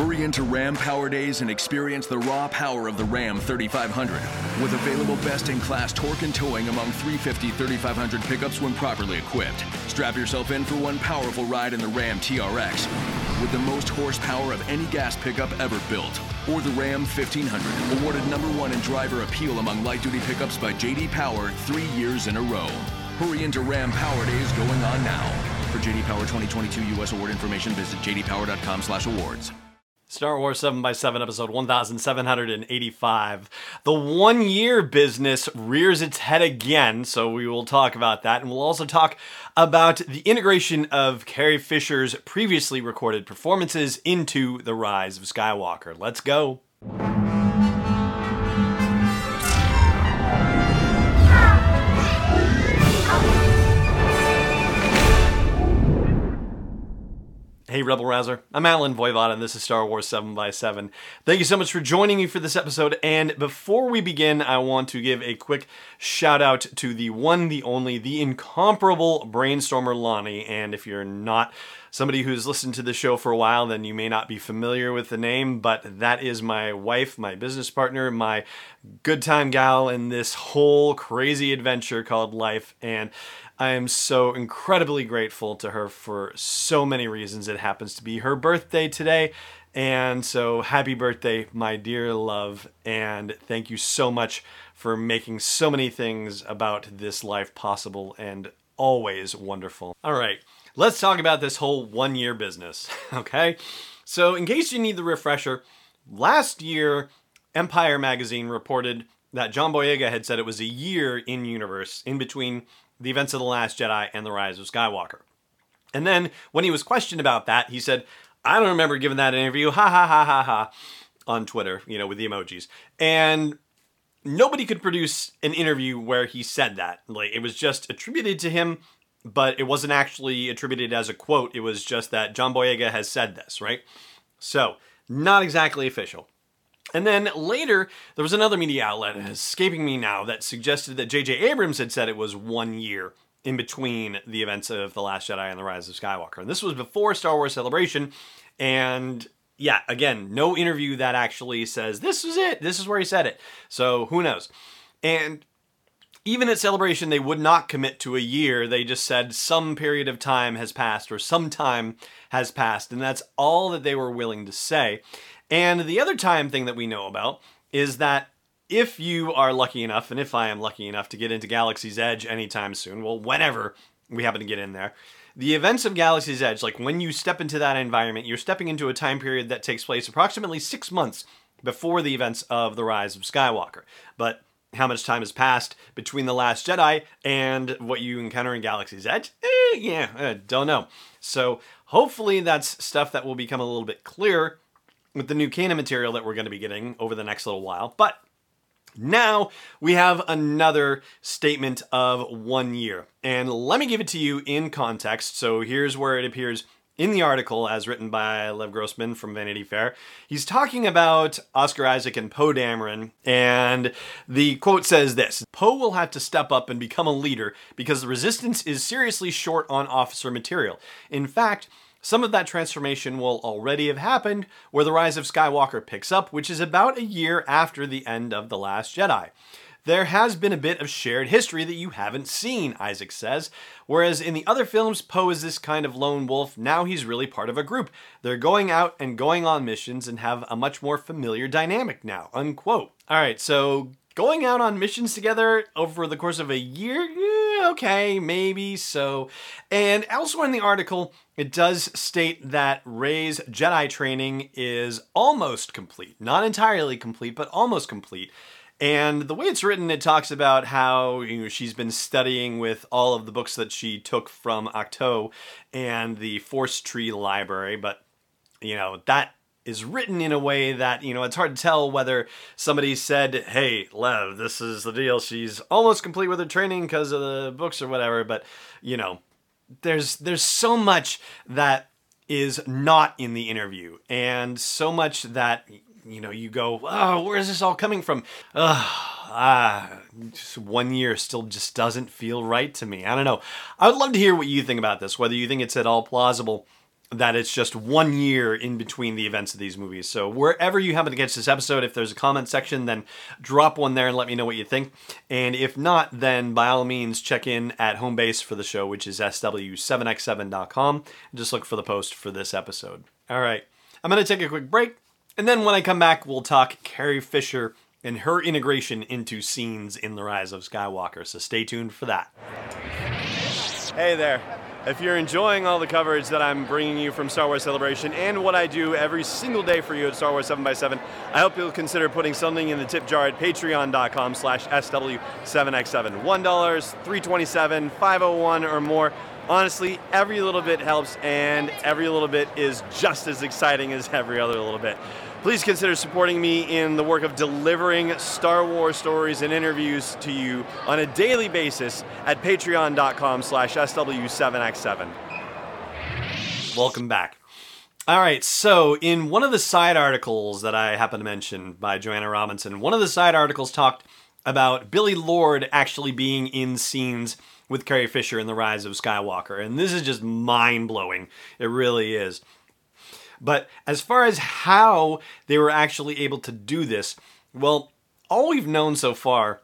Hurry into Ram Power Days and experience the raw power of the Ram 3500. With available best in class torque and towing among 350 3500 pickups when properly equipped. Strap yourself in for one powerful ride in the Ram TRX with the most horsepower of any gas pickup ever built. Or the Ram 1500, awarded number one in driver appeal among light duty pickups by JD Power three years in a row. Hurry into Ram Power Days going on now. For JD Power 2022 U.S. award information, visit jdpower.com/awards. Star Wars 7x7, episode 1785. The one year business rears its head again, so we will talk about that. And we'll also talk about the integration of Carrie Fisher's previously recorded performances into The Rise of Skywalker. Let's go. Hey, Rebel Rouser. I'm Allen Voivod, and this is Star Wars 7 by 7 Thank you so much for joining me for this episode. And before we begin, I want to give a quick shout out to the one, the only, the incomparable Brainstormer Lonnie. And if you're not somebody who's listened to the show for a while, then you may not be familiar with the name, but that is my wife, my business partner, my good time gal in this whole crazy adventure called life. And I am so incredibly grateful to her for so many reasons. It happens to be her birthday today. And so, happy birthday, my dear love. And thank you so much for making so many things about this life possible and always wonderful. All right, let's talk about this whole one year business, okay? So, in case you need the refresher, last year, Empire magazine reported that John Boyega had said it was a year in universe in between the events of The Last Jedi and The Rise of Skywalker. And then when he was questioned about that, he said, I don't remember giving that interview, ha ha ha ha ha, on Twitter, you know, with the emojis. And nobody could produce an interview where he said that. Like, it was just attributed to him, but it wasn't actually attributed as a quote. It was just that John Boyega has said this, right? So, not exactly official. And then later, there was another media outlet, escaping me now, that suggested that J.J. Abrams had said it was one year in between the events of The Last Jedi and The Rise of Skywalker. And this was before Star Wars Celebration. And yeah, again, no interview that actually says this is it, this is where he said it. So who knows? And even at Celebration, they would not commit to a year. They just said some period of time has passed or some time has passed. And that's all that they were willing to say. And the other time thing that we know about is that if you are lucky enough, and if I am lucky enough to get into Galaxy's Edge anytime soon, well, whenever we happen to get in there, the events of Galaxy's Edge, like when you step into that environment, you're stepping into a time period that takes place approximately six months before the events of the Rise of Skywalker. But how much time has passed between The Last Jedi and what you encounter in Galaxy's Edge? Eh, yeah, don't know. So hopefully that's stuff that will become a little bit clearer with the new canon material that we're going to be getting over the next little while. But now we have another statement of one year. And let me give it to you in context. So here's where it appears in the article as written by Lev Grossman from Vanity Fair. He's talking about Oscar Isaac and Poe Dameron, and the quote says this Poe will have to step up and become a leader because the resistance is seriously short on officer material. In fact, some of that transformation will already have happened where The Rise of Skywalker picks up, which is about a year after the end of The Last Jedi. There has been a bit of shared history that you haven't seen, Isaac says. Whereas in the other films, Poe is this kind of lone wolf, now he's really part of a group. They're going out and going on missions and have a much more familiar dynamic now, unquote. Alright, so going out on missions together over the course of a year? Eh, okay, maybe so. And elsewhere in the article, it does state that Rey's Jedi training is almost complete. Not entirely complete, but almost complete. And the way it's written, it talks about how you know, she's been studying with all of the books that she took from Ahch-To and the Force Tree Library. But, you know, that is written in a way that, you know, it's hard to tell whether somebody said, hey, Lev, this is the deal. She's almost complete with her training because of the books or whatever. But, you know, there's there's so much that is not in the interview and so much that you know you go oh where is this all coming from Ugh, ah just one year still just doesn't feel right to me i don't know i would love to hear what you think about this whether you think it's at all plausible that it's just one year in between the events of these movies. So wherever you happen to catch this episode, if there's a comment section, then drop one there and let me know what you think. And if not, then by all means check in at home base for the show, which is sw7x7.com. And just look for the post for this episode. All right, I'm going to take a quick break. And then when I come back, we'll talk Carrie Fisher and her integration into scenes in The Rise of Skywalker. So stay tuned for that. Hey there. If you're enjoying all the coverage that I'm bringing you from Star Wars Celebration and what I do every single day for you at Star Wars 7x7, I hope you'll consider putting something in the tip jar at patreon.com slash SW7x7. $1, $327, 501 or more. Honestly, every little bit helps and every little bit is just as exciting as every other little bit. Please consider supporting me in the work of delivering Star Wars stories and interviews to you on a daily basis at patreon.com slash SW7x7. Welcome back. All right, so in one of the side articles that I happen to mention by Joanna Robinson, one of the side articles talked about Billie Lourd actually being in scenes with Carrie Fisher in The Rise of Skywalker. And this is just mind blowing. It really is. But as far as how they were actually able to do this, well, all we've known so far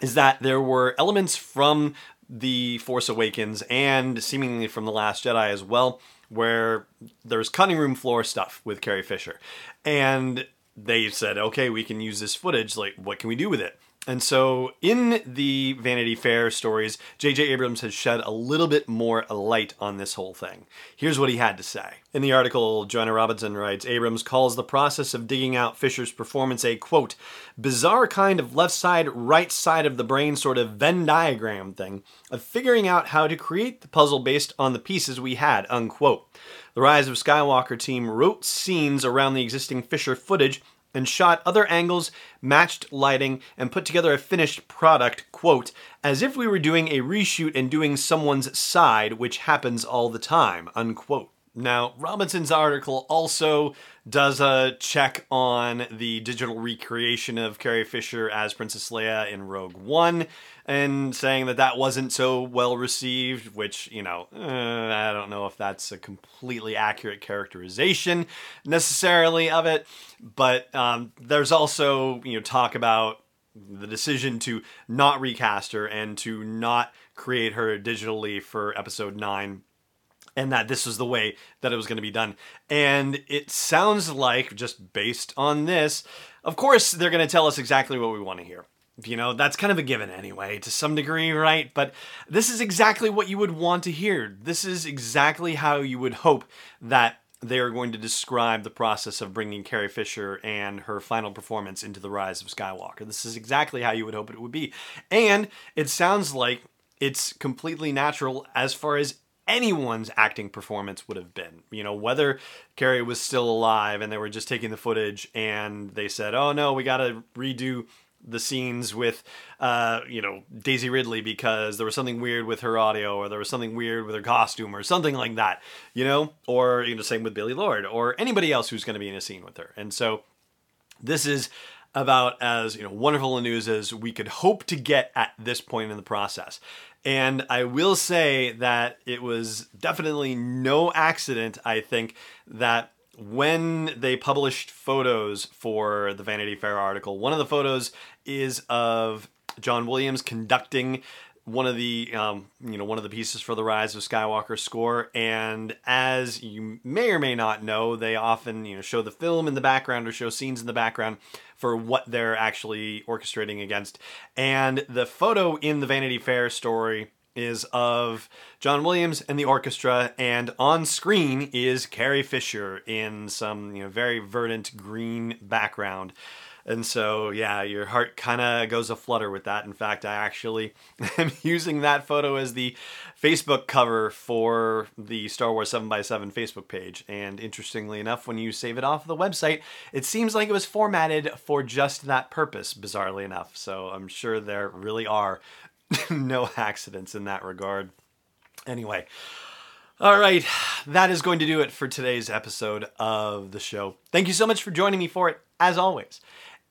is that there were elements from The Force Awakens and seemingly from The Last Jedi as well, where there's cutting room floor stuff with Carrie Fisher. And they said, okay, we can use this footage. Like, what can we do with it? And so, in the Vanity Fair stories, J.J. Abrams has shed a little bit more light on this whole thing. Here's what he had to say. In the article, Joanna Robinson writes Abrams calls the process of digging out Fisher's performance a, quote, bizarre kind of left side, right side of the brain sort of Venn diagram thing of figuring out how to create the puzzle based on the pieces we had, unquote. The Rise of Skywalker team wrote scenes around the existing Fisher footage and shot other angles, matched lighting, and put together a finished product, quote, as if we were doing a reshoot and doing someone's side, which happens all the time, unquote. Now, Robinson's article also does a check on the digital recreation of Carrie Fisher as Princess Leia in Rogue One, and saying that that wasn't so well received, which, you know, uh, I don't know if that's a completely accurate characterization necessarily of it, but um, there's also, you know, talk about the decision to not recast her and to not create her digitally for episode 9 and that this was the way that it was going to be done. And it sounds like, just based on this, of course, they're going to tell us exactly what we want to hear. You know, that's kind of a given anyway, to some degree, right? But this is exactly what you would want to hear. This is exactly how you would hope that they are going to describe the process of bringing Carrie Fisher and her final performance into the Rise of Skywalker. This is exactly how you would hope it would be. And it sounds like it's completely natural as far as anyone's acting performance would have been. You know, whether Carrie was still alive and they were just taking the footage and they said, "Oh no, we got to redo the scenes with uh, you know Daisy Ridley because there was something weird with her audio or there was something weird with her costume or something like that, you know, or you know same with Billie Lourd or anybody else who's going to be in a scene with her. And so this is about as you know wonderful a news as we could hope to get at this point in the process. And I will say that it was definitely no accident, I think, that when they published photos for the Vanity Fair article, one of the photos is of John Williams conducting one of the um, you know one of the pieces for the Rise of Skywalker score, and as you may or may not know, they often you know show the film in the background or show scenes in the background for what they're actually orchestrating against. And the photo in the Vanity Fair story is of John Williams and the orchestra, and on screen is Carrie Fisher in some you know very verdant green background. And so, yeah, your heart kind of goes a flutter with that. In fact, I actually am using that photo as the Facebook cover for the Star Wars 7x7 Facebook page. And interestingly enough, when you save it off the website, it seems like it was formatted for just that purpose, bizarrely enough. So I'm sure there really are no accidents in that regard. Anyway. All right, that is going to do it for today's episode of the show. Thank you so much for joining me for it, as always